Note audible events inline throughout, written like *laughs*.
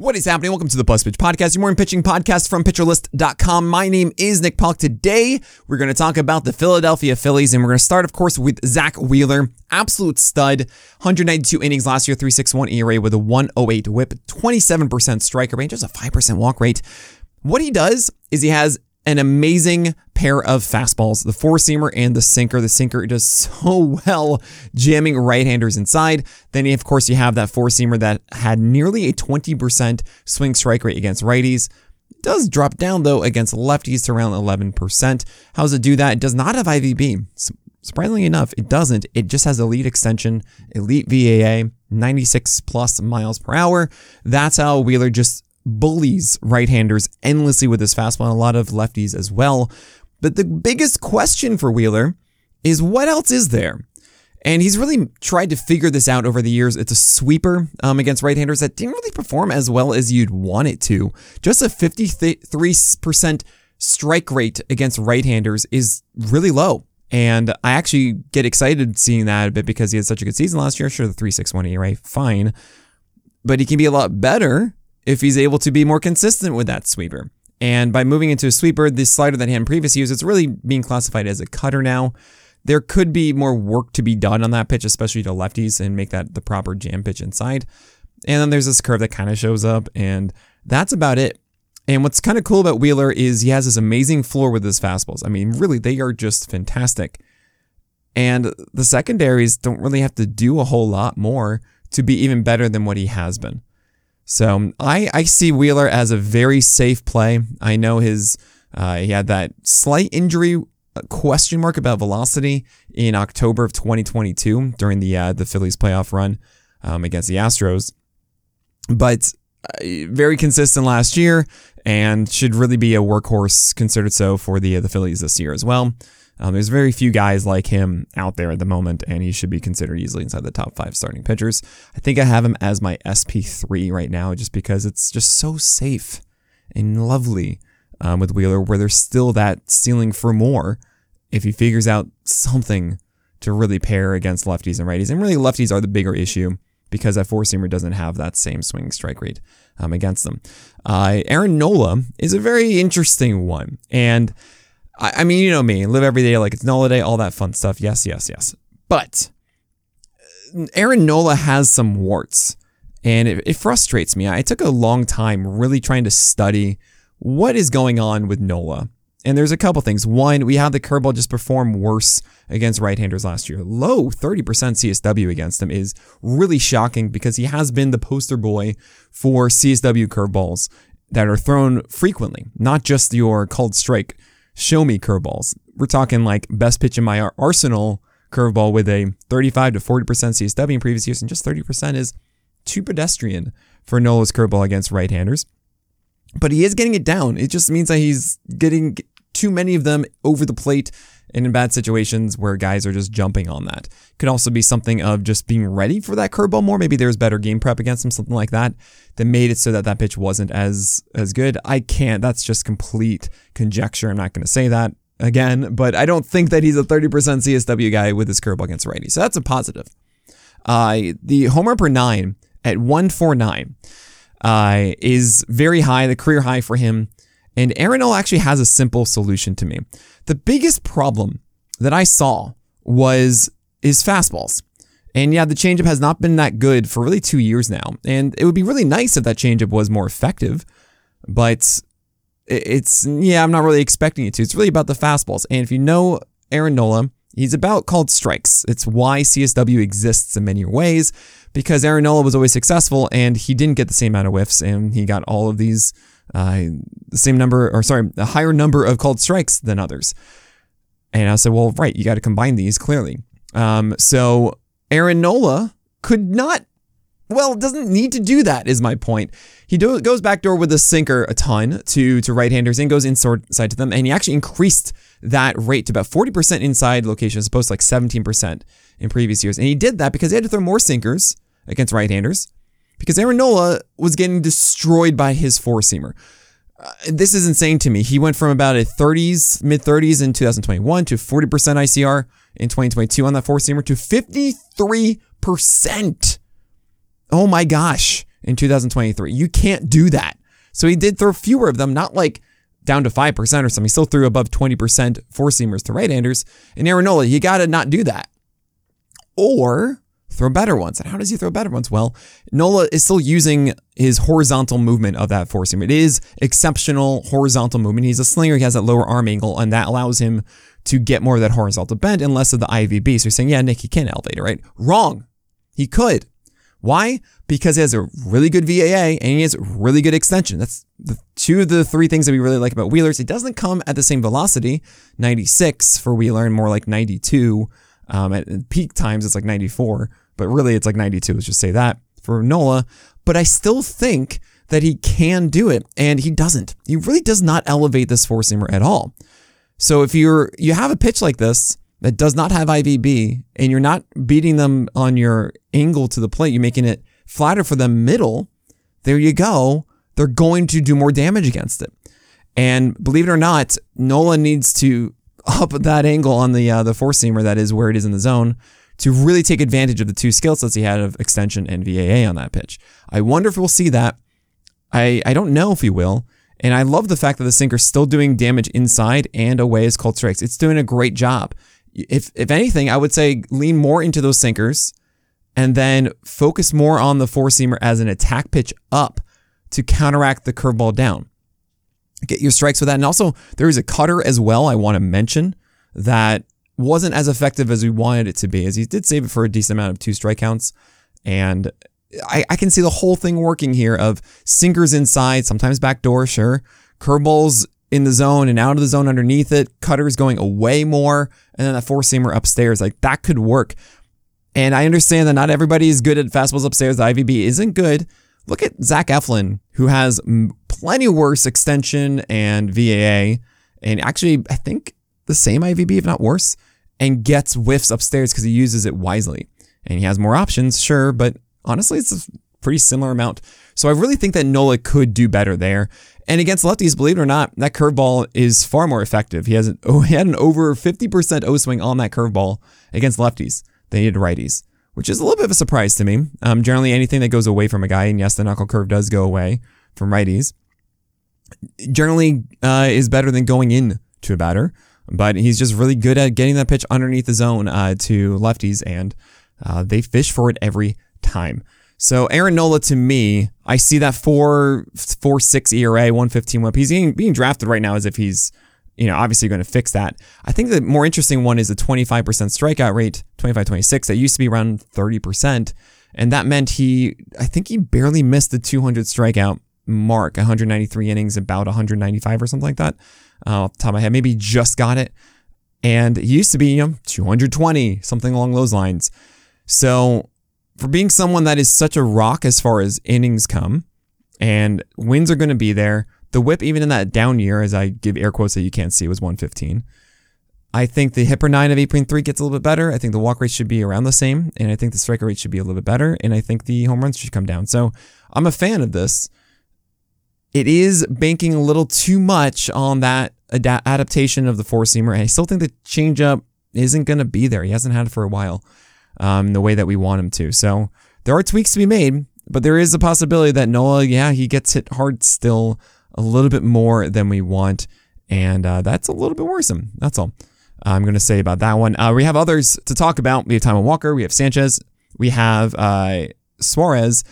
What is happening? Welcome to the Plus Pitch Podcast, your morning pitching podcast from PitcherList.com. My name is Nick Pollack. Today, we're going to talk about the Philadelphia Phillies, and we're going to start, of course, with Zack Wheeler. Absolute stud. 192 innings last year, 361 ERA with a 108 whip, 27% striker rate, just a 5% walk rate. What he does is he has an amazing pair of fastballs, the four seamer and the sinker. The sinker does *laughs* so well jamming right handers inside. Then, of course, you have that four seamer that had nearly a 20% swing strike rate against righties. It does drop down though against lefties to around 11%. How does it do that? It does not have IVB. Surprisingly enough, it doesn't. It just has elite extension, elite VAA, 96 plus miles per hour. That's how Wheeler just bullies right-handers endlessly with his fastball and a lot of lefties as well. But the biggest question for Wheeler is what else is there? And he's really tried to figure this out over the years. It's a sweeper um, against right-handers that didn't really perform as well as you'd want it to. Just a 53% strike rate against right-handers is really low. And I actually get excited seeing that a bit because he had such a good season last year. Sure, the 361 ERA, fine. But he can be a lot better if he's able to be more consistent with that sweeper. And by moving into a sweeper, the slider that he had previously used, it's really being classified as a cutter now. There could be more work to be done on that pitch, especially to lefties, and make that the proper jam pitch inside. And then there's this curve that kind of shows up, and that's about it. And what's kind of cool about Wheeler is he has this amazing floor with his fastballs. I mean, really, they are just fantastic. And the secondaries don't really have to do a whole lot more to be even better than what he has been. So I, I see Wheeler as a very safe play. I know his uh, he had that slight injury uh, question mark about velocity in October of 2022 during the uh, the Phillies playoff run um, against the Astros, but uh, very consistent last year and should really be a workhorse considered so for the uh, the Phillies this year as well. Um, there's very few guys like him out there at the moment, and he should be considered easily inside the top five starting pitchers. I think I have him as my SP3 right now, just because it's just so safe and lovely um, with Wheeler, where there's still that ceiling for more if he figures out something to really pair against lefties and righties. And really, lefties are the bigger issue because that four seamer doesn't have that same swing strike rate um, against them. Uh, Aaron Nola is a very interesting one. And I, I mean, you know me, live every day like it's Nola Day, all that fun stuff. Yes, yes, yes. But uh, Aaron Nola has some warts, and it, it frustrates me. I took a long time really trying to study what is going on with Nola. And there's a couple things. One, we had the curveball just perform worse against right-handers last year. Low 30% CSW against him is really shocking because he has been the poster boy for CSW curveballs that are thrown frequently, not just your called strike show me curveballs. We're talking like best pitch in my arsenal curveball with a 35 to 40% CSW in previous years, and just 30% is too pedestrian for Nola's curveball against right handers. But he is getting it down. It just means that he's getting too many of them over the plate and in bad situations where guys are just jumping on that. Could also be something of just being ready for that curveball more. Maybe there's better game prep against him, something like that, that made it so that that pitch wasn't as as good. I can't. That's just complete conjecture. I'm not going to say that again, but I don't think that he's a 30% CSW guy with his curveball against righty. So that's a positive. Uh, the homer per nine at 149 uh, is very high, the career high for him. And Aaron O actually has a simple solution to me. The biggest problem that I saw was his fastballs. And yeah, the changeup has not been that good for really two years now. And it would be really nice if that changeup was more effective. But it's, yeah, I'm not really expecting it to. It's really about the fastballs. And if you know Aaron Nola, he's about called strikes. It's why CSW exists in many ways because Aaron Nola was always successful and he didn't get the same amount of whiffs and he got all of these uh, the same number, or sorry, a higher number of called strikes than others. And I said, well, right, you got to combine these clearly. Um, so Aaron Nola could not, well, doesn't need to do that, is my point. He do, goes backdoor with a sinker a ton to, to right handers and goes inside to them. And he actually increased that rate to about 40% inside locations, opposed to like 17% in previous years. And he did that because he had to throw more sinkers against right handers because Aaron Nola was getting destroyed by his four seamer. Uh, this is insane to me. He went from about a 30s, mid 30s in 2021 to 40% ICR in 2022 on that four seamer to 53%. Oh my gosh. in 2023. You can't do that. So he did throw fewer of them, not like down to 5% or something. He still threw above 20% four seamers to right handers. And Aaron Nola, you got to not do that. Or throw better ones. And how does he throw better ones? Well, Nola is still using his horizontal movement of that four seam. It is exceptional horizontal movement. He's a slinger. He has that lower arm angle, and that allows him to get more of that horizontal bend and less of the IVB. So you're saying, yeah, Nick, he can elevate it, right? Wrong. He could. Why? Because he has a really good VAA and he has really good extension. That's the two of the three things that we really like about Wheelers. It doesn't come at the same velocity, 96 for Wheeler and more like 92. Um, at peak times, it's like 94, but really it's like 92. Let's just say that for Nola. But I still think that he can do it and he doesn't. He really does not elevate this four seamer at all. So if you're, you have a pitch like this, that does not have IVB and you're not beating them on your angle to the plate, you're making it flatter for them middle, there you go. They're going to do more damage against it. And believe it or not, Nola needs to *laughs* up that angle on the uh, the four seamer that is where it is in the zone to really take advantage of the two skill sets he had of extension and VAA on that pitch. I wonder if we'll see that. I, I don't know if he will. And I love the fact that the sinker's still doing damage inside and away as called strikes. It's doing a great job if if anything, I would say lean more into those sinkers and then focus more on the four seamer as an attack pitch up to counteract the curveball down. Get your strikes with that. And also, there is a cutter as well I want to mention that wasn't as effective as we wanted it to be, as he did save it for a decent amount of two strike counts. And I, I can see the whole thing working here of sinkers inside, sometimes backdoor, sure. Curveballs in the zone and out of the zone underneath it, cutters going away more, and then that four seamer upstairs. Like that could work. And I understand that not everybody is good at fastballs upstairs. The IVB isn't good. Look at Zach Eflin, who has plenty worse extension and VAA, and actually, I think the same IVB, if not worse, and gets whiffs upstairs because he uses it wisely. And he has more options, sure, but honestly, it's a pretty similar amount. So I really think that Nola could do better there. And against lefties, believe it or not, that curveball is far more effective. He has an, *laughs* oh, he had an over 50% O swing on that curveball against lefties than he did righties, which is a little bit of a surprise to me. Um, generally, anything that goes away from a guy, and yes, the knuckle curve does go away from righties, generally uh, is better than going in to a batter. But he's just really good at getting that pitch underneath the zone uh, to lefties, and uh, they fish for it every time. So Aaron Nola to me, I see that four four six ERA, 115 whip. He's being, being drafted right now as if he's, you know, obviously going to fix that. I think the more interesting one is the 25% strikeout rate, 25 26. That used to be around 30%. And that meant he, I think he barely missed the 200 strikeout mark, 193 innings, about 195 or something like that. Uh, off the top of my head, maybe just got it. And he used to be, you know, 220, something along those lines. So for being someone that is such a rock as far as innings come, and wins are going to be there. The whip, even in that down year, as I give air quotes that you can't see, was 115. I think the hipper 9 of 8.3 gets a little bit better. I think the walk rate should be around the same, and I think the striker rate should be a little bit better, and I think the home runs should come down. So I'm a fan of this. It is banking a little too much on that ad- adaptation of the four seamer, and I still think the changeup isn't going to be there. He hasn't had it for a while um, the way that we want him to. So there are tweaks to be made, but there is a possibility that Nola, yeah, he gets hit hard still a little bit more than we want. And uh, that's a little bit worrisome. That's all I'm going to say about that one. Uh, we have others to talk about. We have Taijuan Walker, we have Sanchez, we have uh, Suarez,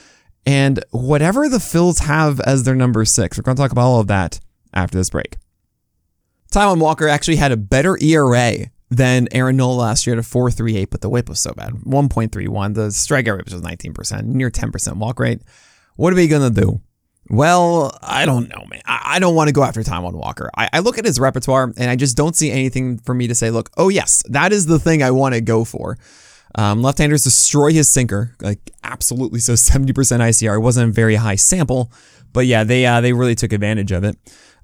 and whatever the Phils have as their number six. We're going to talk about all of that after this break. Taijuan Walker actually had a better ERA than Aaron Nola last year at a 4.38, but the whip was so bad. 1.31. The strikeout rate was 19%, near 10% walk rate. What are we going to do? Well, I don't know, man. I, don't want to go after Taijuan Walker. I, I look at his repertoire and I just don't see anything for me to say, look, oh, yes, that is the thing I want to go for. Um, left-handers destroy his sinker, like absolutely. So *laughs* 70% ICR. It wasn't a very high sample, but yeah, they uh, they really took advantage of it.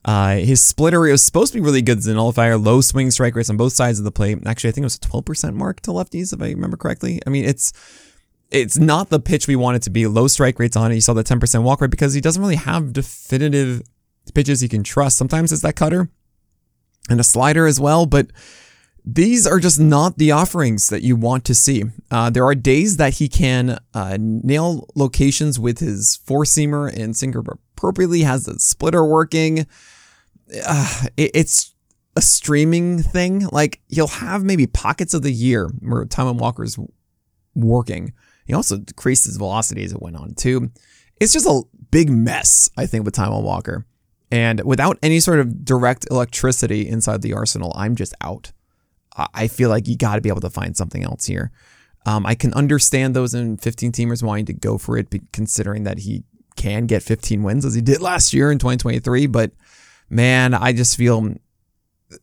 Uh, his splitter was supposed to be really good as a nullifier, low swing strike rates on both sides of the plate. Actually, I think it was a 12% mark to lefties, if I remember correctly. I mean, it's it's not the pitch we want it to be. Low strike rates on it. You saw the 10% walk rate because he doesn't really have definitive pitches he can trust. Sometimes it's that cutter and a slider as well, but these are just not the offerings that you want to see. Uh, there are days that he can uh, nail locations with his four seamer and sinker appropriately, has the splitter working. Uh, it, it's a streaming thing. Like he'll have maybe pockets of the year where Taijuan Walker's working. He also decreased his velocity as it went on too. It's just a big mess, I think, with Taijuan Walker. And without any sort of direct electricity inside the arsenal, I'm just out. I feel like you got to be able to find something else here. Um, I can understand those in 15 teamers wanting to go for it, considering that he can get 15 wins as he did last year in 2023. But man, I just feel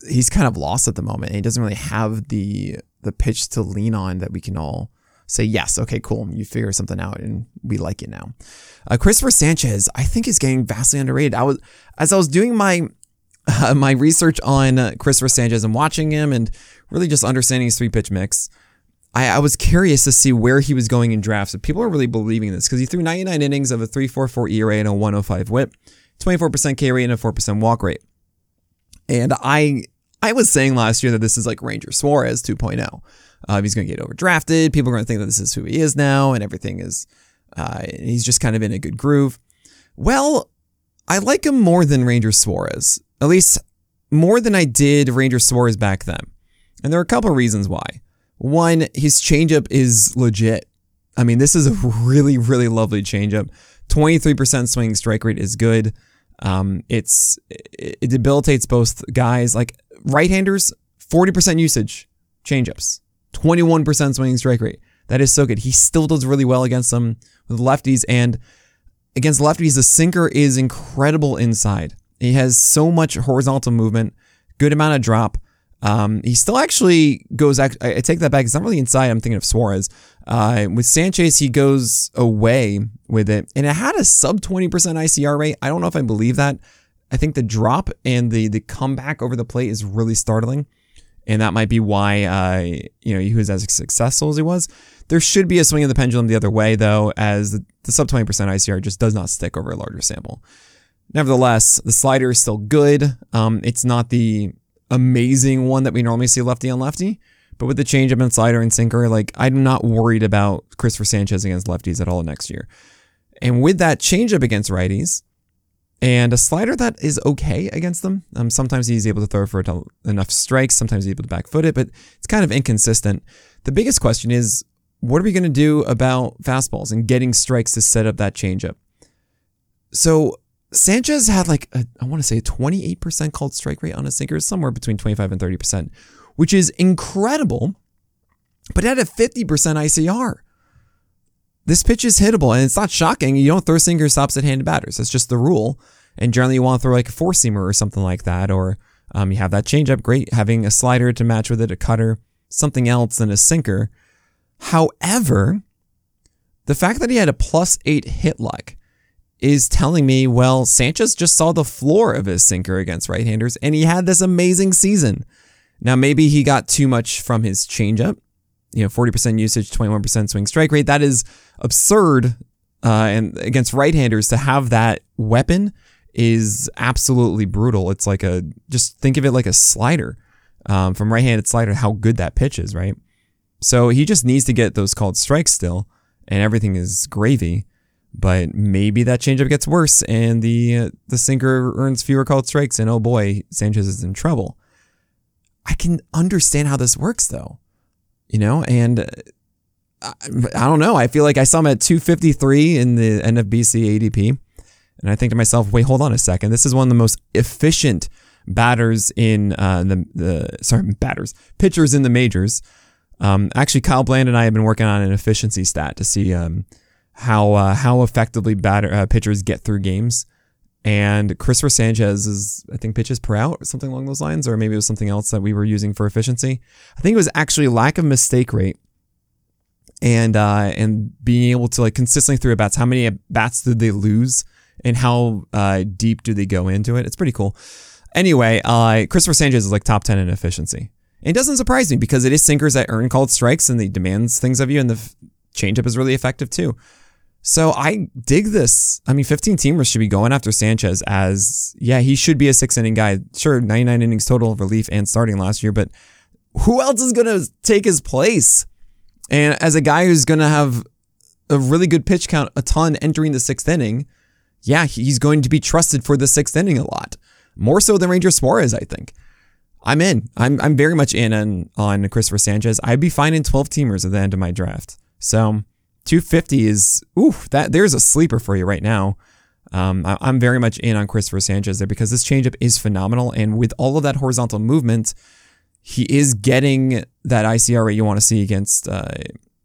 he's kind of lost at the moment. He doesn't really have the the pitch to lean on that we can all say yes, okay, cool, you figure something out, and we like it now. Uh, Cristopher Sanchez, I think, is getting vastly underrated. I was as I was doing my uh, *laughs* my research on uh, Cristopher Sanchez and watching him and really just understanding his three pitch mix. I, I, was curious to see where he was going in drafts. If people are really believing this because he threw 99 innings of a 3.44 ERA and a 105 WHIP, 24% K rate and a 4% walk rate. And I I was saying last year that this is like Ranger Suarez 2.0. Uh, he's going to get overdrafted. People are going to think that this is who he is now, and everything is. Uh, he's just kind of in a good groove. Well, I like him more than Ranger Suarez. At least more than I did Ranger Suarez back then. And there are a couple of reasons why. One, his changeup is legit. I mean, this is a really, really lovely changeup. 23% swing strike rate is good. Um, it's it debilitates both guys. Like right-handers, 40% usage changeups, 21% swing strike rate. That is so good. He still does really well against them with lefties, and against lefties, the sinker is incredible inside. He has so much horizontal movement, good amount of drop. Um, he still actually goes. I, I take that back. It's not really inside. I'm thinking of Suarez. Uh, with Sanchez, he goes away with it, and it had a sub 20% ICR rate. I don't know if I believe that. I think the drop and the the comeback over the plate is really startling, and that might be why uh, you know he was as successful as he was. There should be a swing of the pendulum the other way, though, as the, the sub 20% ICR just does not stick over a larger sample. Nevertheless, the slider is still good. Um, it's not the amazing one that we normally see lefty on lefty, but with the changeup and slider and sinker, like I'm not worried about Cristopher Sanchez against lefties at all next year. And with that changeup against righties and a slider that is okay against them, um, sometimes he's able to throw for enough strikes, sometimes he's able to back foot it, but it's kind of inconsistent. The biggest question is, what are we going to do about fastballs and getting strikes to set up that changeup? So Sanchez had like a, I want to say a 28% called strike rate on a sinker, somewhere between 25 and 30%, which is incredible. But had a 50% ICR. This pitch is hittable, and it's not shocking. You don't throw sinker stops at handed batters. That's just the rule. And generally, you want to throw like a four seamer or something like that, or um, you have that changeup. Great, having a slider to match with it, a cutter, something else than a sinker. However, the fact that he had a plus eight hit luck is telling me, well, Sanchez just saw the floor of his sinker against right handers and he had this amazing season. Now, maybe he got too much from his changeup, you know, 40% usage, 21% swing strike rate. That is absurd. Uh, and against right handers to have that weapon is absolutely brutal. It's like a, just think of it like a slider um, from right handed slider, how good that pitch is, right? So he just needs to get those called strikes still, and everything is gravy. But maybe that changeup gets worse and the uh, the sinker earns fewer called strikes, and oh boy, Sanchez is in trouble. I can understand how this works though, you know, and uh, I, I don't know. I feel like I saw him at 253 in the NFBC ADP, and I think to myself, wait, hold on a second. This is one of the most efficient batters in uh, the the sorry batters pitchers in the majors. Um, actually, Kyle Bland and I have been working on an efficiency stat to see um, how uh, how effectively batter, uh, pitchers get through games. And Cristopher Sanchez is, I think, pitches per out something along those lines, or maybe it was something else that we were using for efficiency. I think it was actually lack of mistake rate and uh, and being able to like consistently throw bats. How many bats did they lose, and how uh, deep do they go into it? It's pretty cool. Anyway, uh, Cristopher Sanchez is like top ten in efficiency. It doesn't surprise me because it is sinkers that earn called strikes and they demands things of you, and the changeup is really effective too. So I dig this. I mean, 15 teamers should be going after Sanchez as, yeah, he should be a six inning guy. Sure, 99 innings total relief and starting last year, but who else is going to take his place? And as a guy who's going to have a really good pitch count, a ton entering the sixth inning, yeah, he's going to be trusted for the sixth inning a lot. More so than Ranger Suarez, I think. I'm in. I'm I'm very much in on, on Cristopher Sanchez. I'd be fine in 12 teamers at the end of my draft. So 250 is ooh, that there's a sleeper for you right now. Um, I, am very much in on Cristopher Sanchez there because this changeup is phenomenal, and with all of that horizontal movement, he is getting that ICR rate you want to see against uh,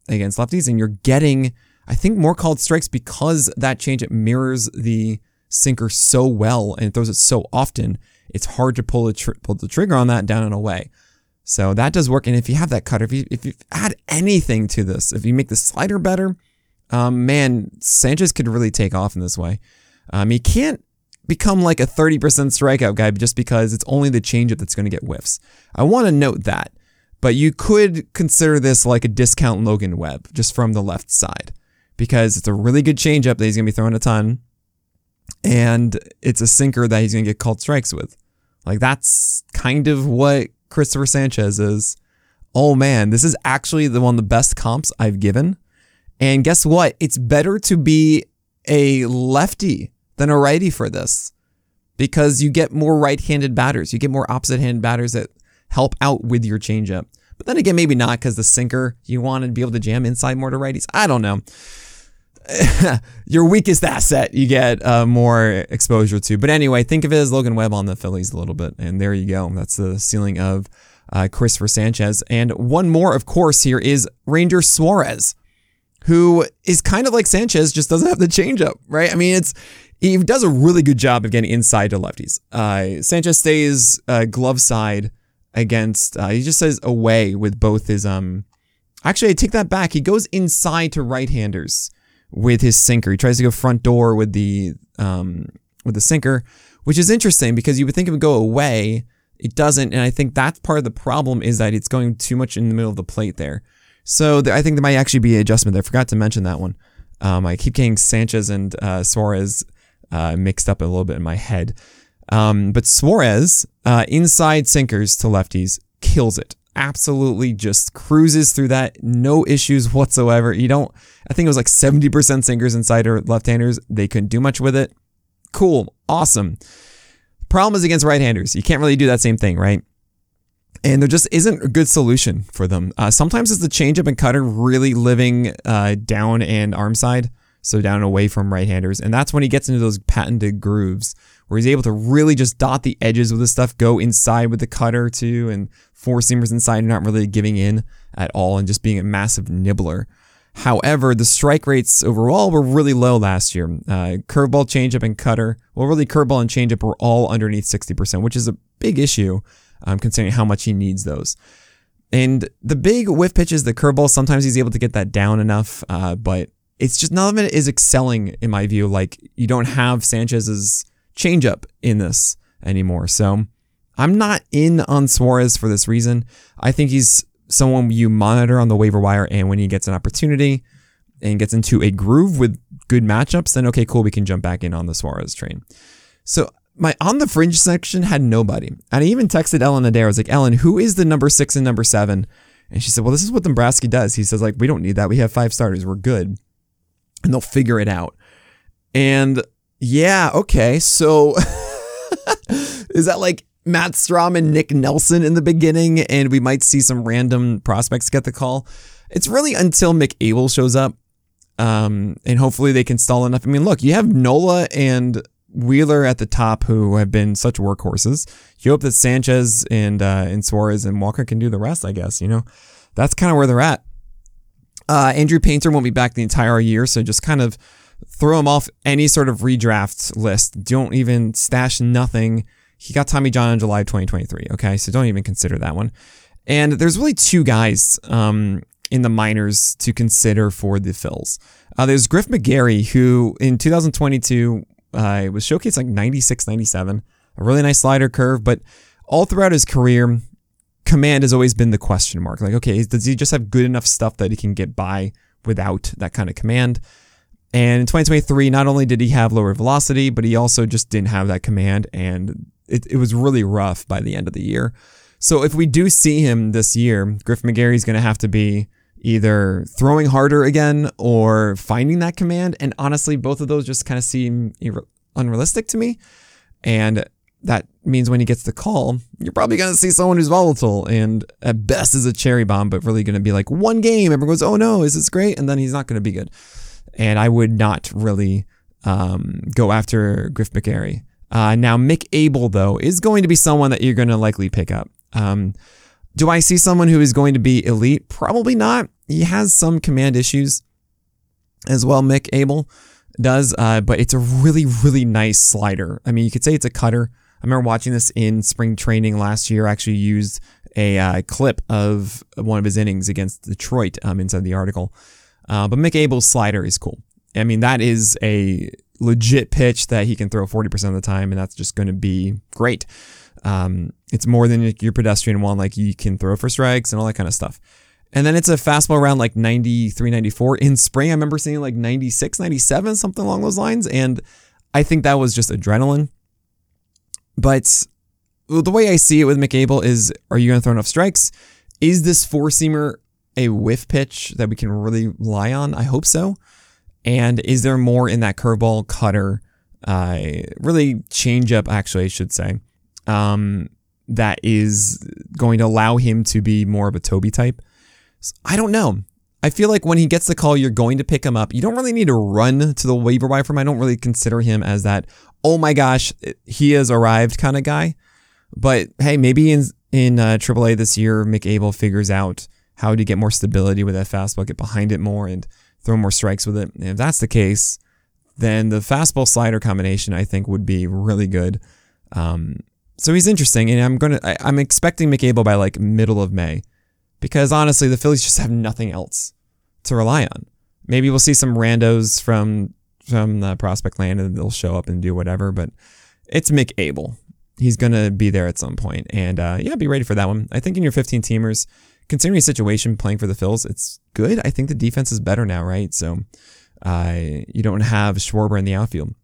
against lefties, and you're getting I think more called strikes because that changeup mirrors the sinker so well and it throws it so often. It's hard to pull, tr- pull the trigger on that down and away. So that does work. And if you have that cutter, if you if you add anything to this, if you make the slider better, um, man, Sanchez could really take off in this way. Um, he can't become like a 30% strikeout guy just because it's only the changeup that's going to get whiffs. I want to note that. But you could consider this like a discount Logan Webb just from the left side because it's a really good changeup that he's going to be throwing a ton. And it's a sinker that he's going to get called strikes with. Like that's kind of what Cristopher Sanchez is. Oh man, this is actually the one of the best comps I've given. And guess what? It's better to be a lefty than a righty for this because you get more right-handed batters. You get more opposite-handed batters that help out with your changeup. But then again, maybe not because the sinker, you want to be able to jam inside more to righties. I don't know. *laughs* your weakest asset you get uh, more exposure to. But anyway, think of it as Logan Webb on the Phillies a little bit. And there you go. That's the ceiling of uh, Cristopher Sanchez. And one more, of course, here is Ranger Suarez, who is kind of like Sanchez, just doesn't have the changeup, right? I mean, it's he does a really good job of getting inside to lefties. Uh, Sanchez stays uh, glove side against. Uh, he just says away with both his um. Actually, I take that back. He goes inside to right-handers with his sinker. He tries to go front door with the um, with the sinker, which is interesting because you would think it would go away. It doesn't, and I think that's part of the problem is that it's going too much in the middle of the plate there. So I think there might actually be an adjustment there. I forgot to mention that one. Um, I keep getting Sanchez and uh, Suarez uh, mixed up a little bit in my head. Um, but Suarez, uh, inside sinkers to lefties, kills it absolutely just cruises through that. No issues whatsoever. You don't, I think it was like 70% sinkers inside or left handers. They couldn't do much with it. Cool. Awesome. Problem is against right handers. You can't really do that same thing, right? And there just isn't a good solution for them. Uh, sometimes it's the changeup and cutter really living uh, down and arm side, so down away from right handers. And that's when he gets into those patented grooves where he's able to really just dot the edges with the stuff, go inside with the cutter too, and four seamers inside, not really giving in at all and just being a massive nibbler. However, the strike rates overall were really low last year. Uh, curveball, changeup, and cutter. Well, really, curveball and changeup were all underneath 60%, which is a big issue um, considering how much he needs those. And the big whiff pitches, the curveball, sometimes he's able to get that down enough, uh, but it's just none of it is excelling in my view. Like you don't have Sanchez's changeup in this anymore. So I'm not in on Suarez for this reason. I think he's someone you monitor on the waiver wire, and when he gets an opportunity and gets into a groove with good matchups, then okay, cool, we can jump back in on the Suarez train. So my on the fringe section had nobody. And I even texted Ellen Adair. I was like, Ellen, who is the number six and number seven? And she said, Well, this is what Dombrowski does. He says, like, we don't need that. We have five starters. We're good. And they'll figure it out. And yeah, okay. So *laughs* is that like Matt Strahm and Nick Nelson in the beginning, and we might see some random prospects get the call? It's really until Mick Abel shows up. Um, and hopefully they can stall enough. I mean, look, you have Nola and Wheeler at the top who have been such workhorses. You hope that Sanchez and uh, and Suarez and Walker can do the rest, I guess, you know. That's kind of where they're at. Uh, Andrew Painter won't be back the entire year, so just kind of throw him off any sort of redraft list. Don't even stash nothing. He got Tommy John in July 2023. Okay, so don't even consider that one. And there's really two guys um, in the minors to consider for the Phils. Uh, there's Griff McGarry, who in 2022 uh, was showcased like 96, 97, a really nice slider curve, but all throughout his career, command has always been the question mark. Like, okay, does he just have good enough stuff that he can get by without that kind of command? And in 2023, not only did he have lower velocity, but he also just didn't have that command. And it, it was really rough by the end of the year. So if we do see him this year, Griff McGarry is going to have to be either throwing harder again or finding that command. And honestly, both of those just kind of seem unrealistic to me. And that means when he gets the call, you're probably going to see someone who's volatile and at best is a cherry bomb, but really going to be like one game. Everyone goes, oh no, is this great? And then he's not going to be good. And I would not really um, go after Griff McGarry. Uh, now, Mick Abel, though, is going to be someone that you're going to likely pick up. Um, do I see someone who is going to be elite? Probably not. He has some command issues as well, Mick Abel does, uh, but it's a really, really nice slider. I mean, you could say it's a cutter. I remember watching this in spring training last year. I actually used a uh, clip of one of his innings against Detroit um, inside the article. Uh, but Mick Abel's slider is cool. I mean, that is a legit pitch that he can throw 40% of the time, and that's just going to be great. Um, it's more than your pedestrian one, like you can throw for strikes and all that kind of stuff. And then it's a fastball around like 93, 94. In spring, I remember seeing like 96, 97, something along those lines. And I think that was just adrenaline. But the way I see it with Mick Abel is are you going to throw enough strikes? Is this four seamer a whiff pitch that we can really rely on? I hope so. And is there more in that curveball cutter, uh, really change up, actually, I should say, um, that is going to allow him to be more of a Toby type? I don't know. I feel like when he gets the call, you're going to pick him up. You don't really need to run to the waiver wire for him. I don't really consider him as that, oh my gosh, he has arrived kind of guy. But hey, maybe in in uh, AAA this year, Mick Abel figures out how to get more stability with that fastball, get behind it more, and throw more strikes with it. And if that's the case, then the fastball slider combination I think would be really good. Um, so he's interesting, and I'm gonna I, I'm expecting Mick Abel by like middle of May, because honestly, the Phillies just have nothing else to rely on. Maybe we'll see some randos from from the prospect land and they'll show up and do whatever, but it's Mick Abel. He's gonna be there at some point, and uh, yeah, be ready for that one. I think in your 15 teamers, considering the situation playing for the Phils, it's good. I think the defense is better now, right? So uh, you don't have Schwarber in the outfield.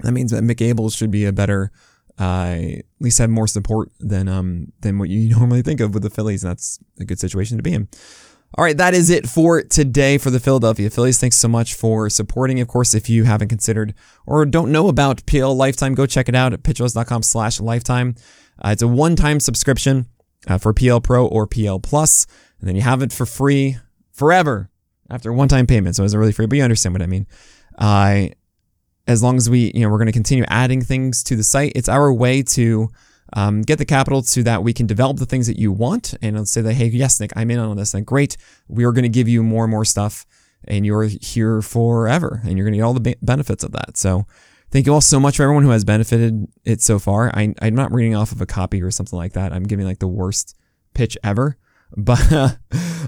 That means that Mick Abel should be a better, uh, at least have more support than um than what you *laughs* normally think of with the Phillies. And that's a good situation to be in. All right, that is it for today for the Philadelphia Phillies. Thanks so much for supporting. Of course, if you haven't considered or don't know about PL Lifetime, go check it out at pitcherlist.com slash lifetime. Uh, it's a one-time subscription uh, for PL Pro or PL Plus, and then you have it for free forever after one-time payment. So it's really free, but you understand what I mean. Uh, as long as we, you know, we're going to continue adding things to the site. It's our way to um, get the capital so that we can develop the things that you want and say that, hey, yes, Nick, I'm in on this. And great, we are going to give you more and more stuff and you're here forever and you're going to get all the benefits of that. So thank you all so much for everyone who has benefited it so far. I, I'm not reading off of a copy or something like that. I'm giving like the worst pitch ever, *laughs* but *laughs*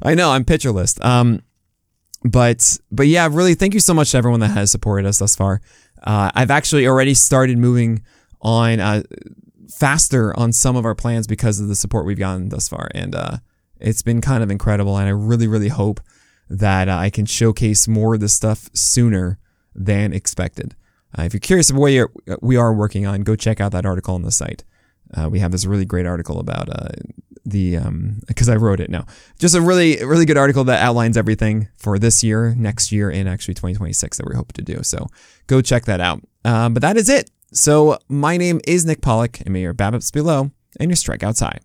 I know I'm pitcher list. Um, but, but yeah, really thank you so much to everyone that has supported us thus far. Uh, I've actually already started moving on, uh, faster on some of our plans because of the support we've gotten thus far. And uh, it's been kind of incredible. And I really, really hope that uh, I can showcase more of this stuff sooner than expected. Uh, if you're curious of what we are working on, go check out that article on the site. Uh, we have this really great article about uh, the because um, I wrote it now. Just a really really good article that outlines everything for this year, next year, and actually 2026 that we hope to do. So go check that out. Uh, but that is it. So my name is Nick Pollack, and may your BABIPs below and your strikeouts high.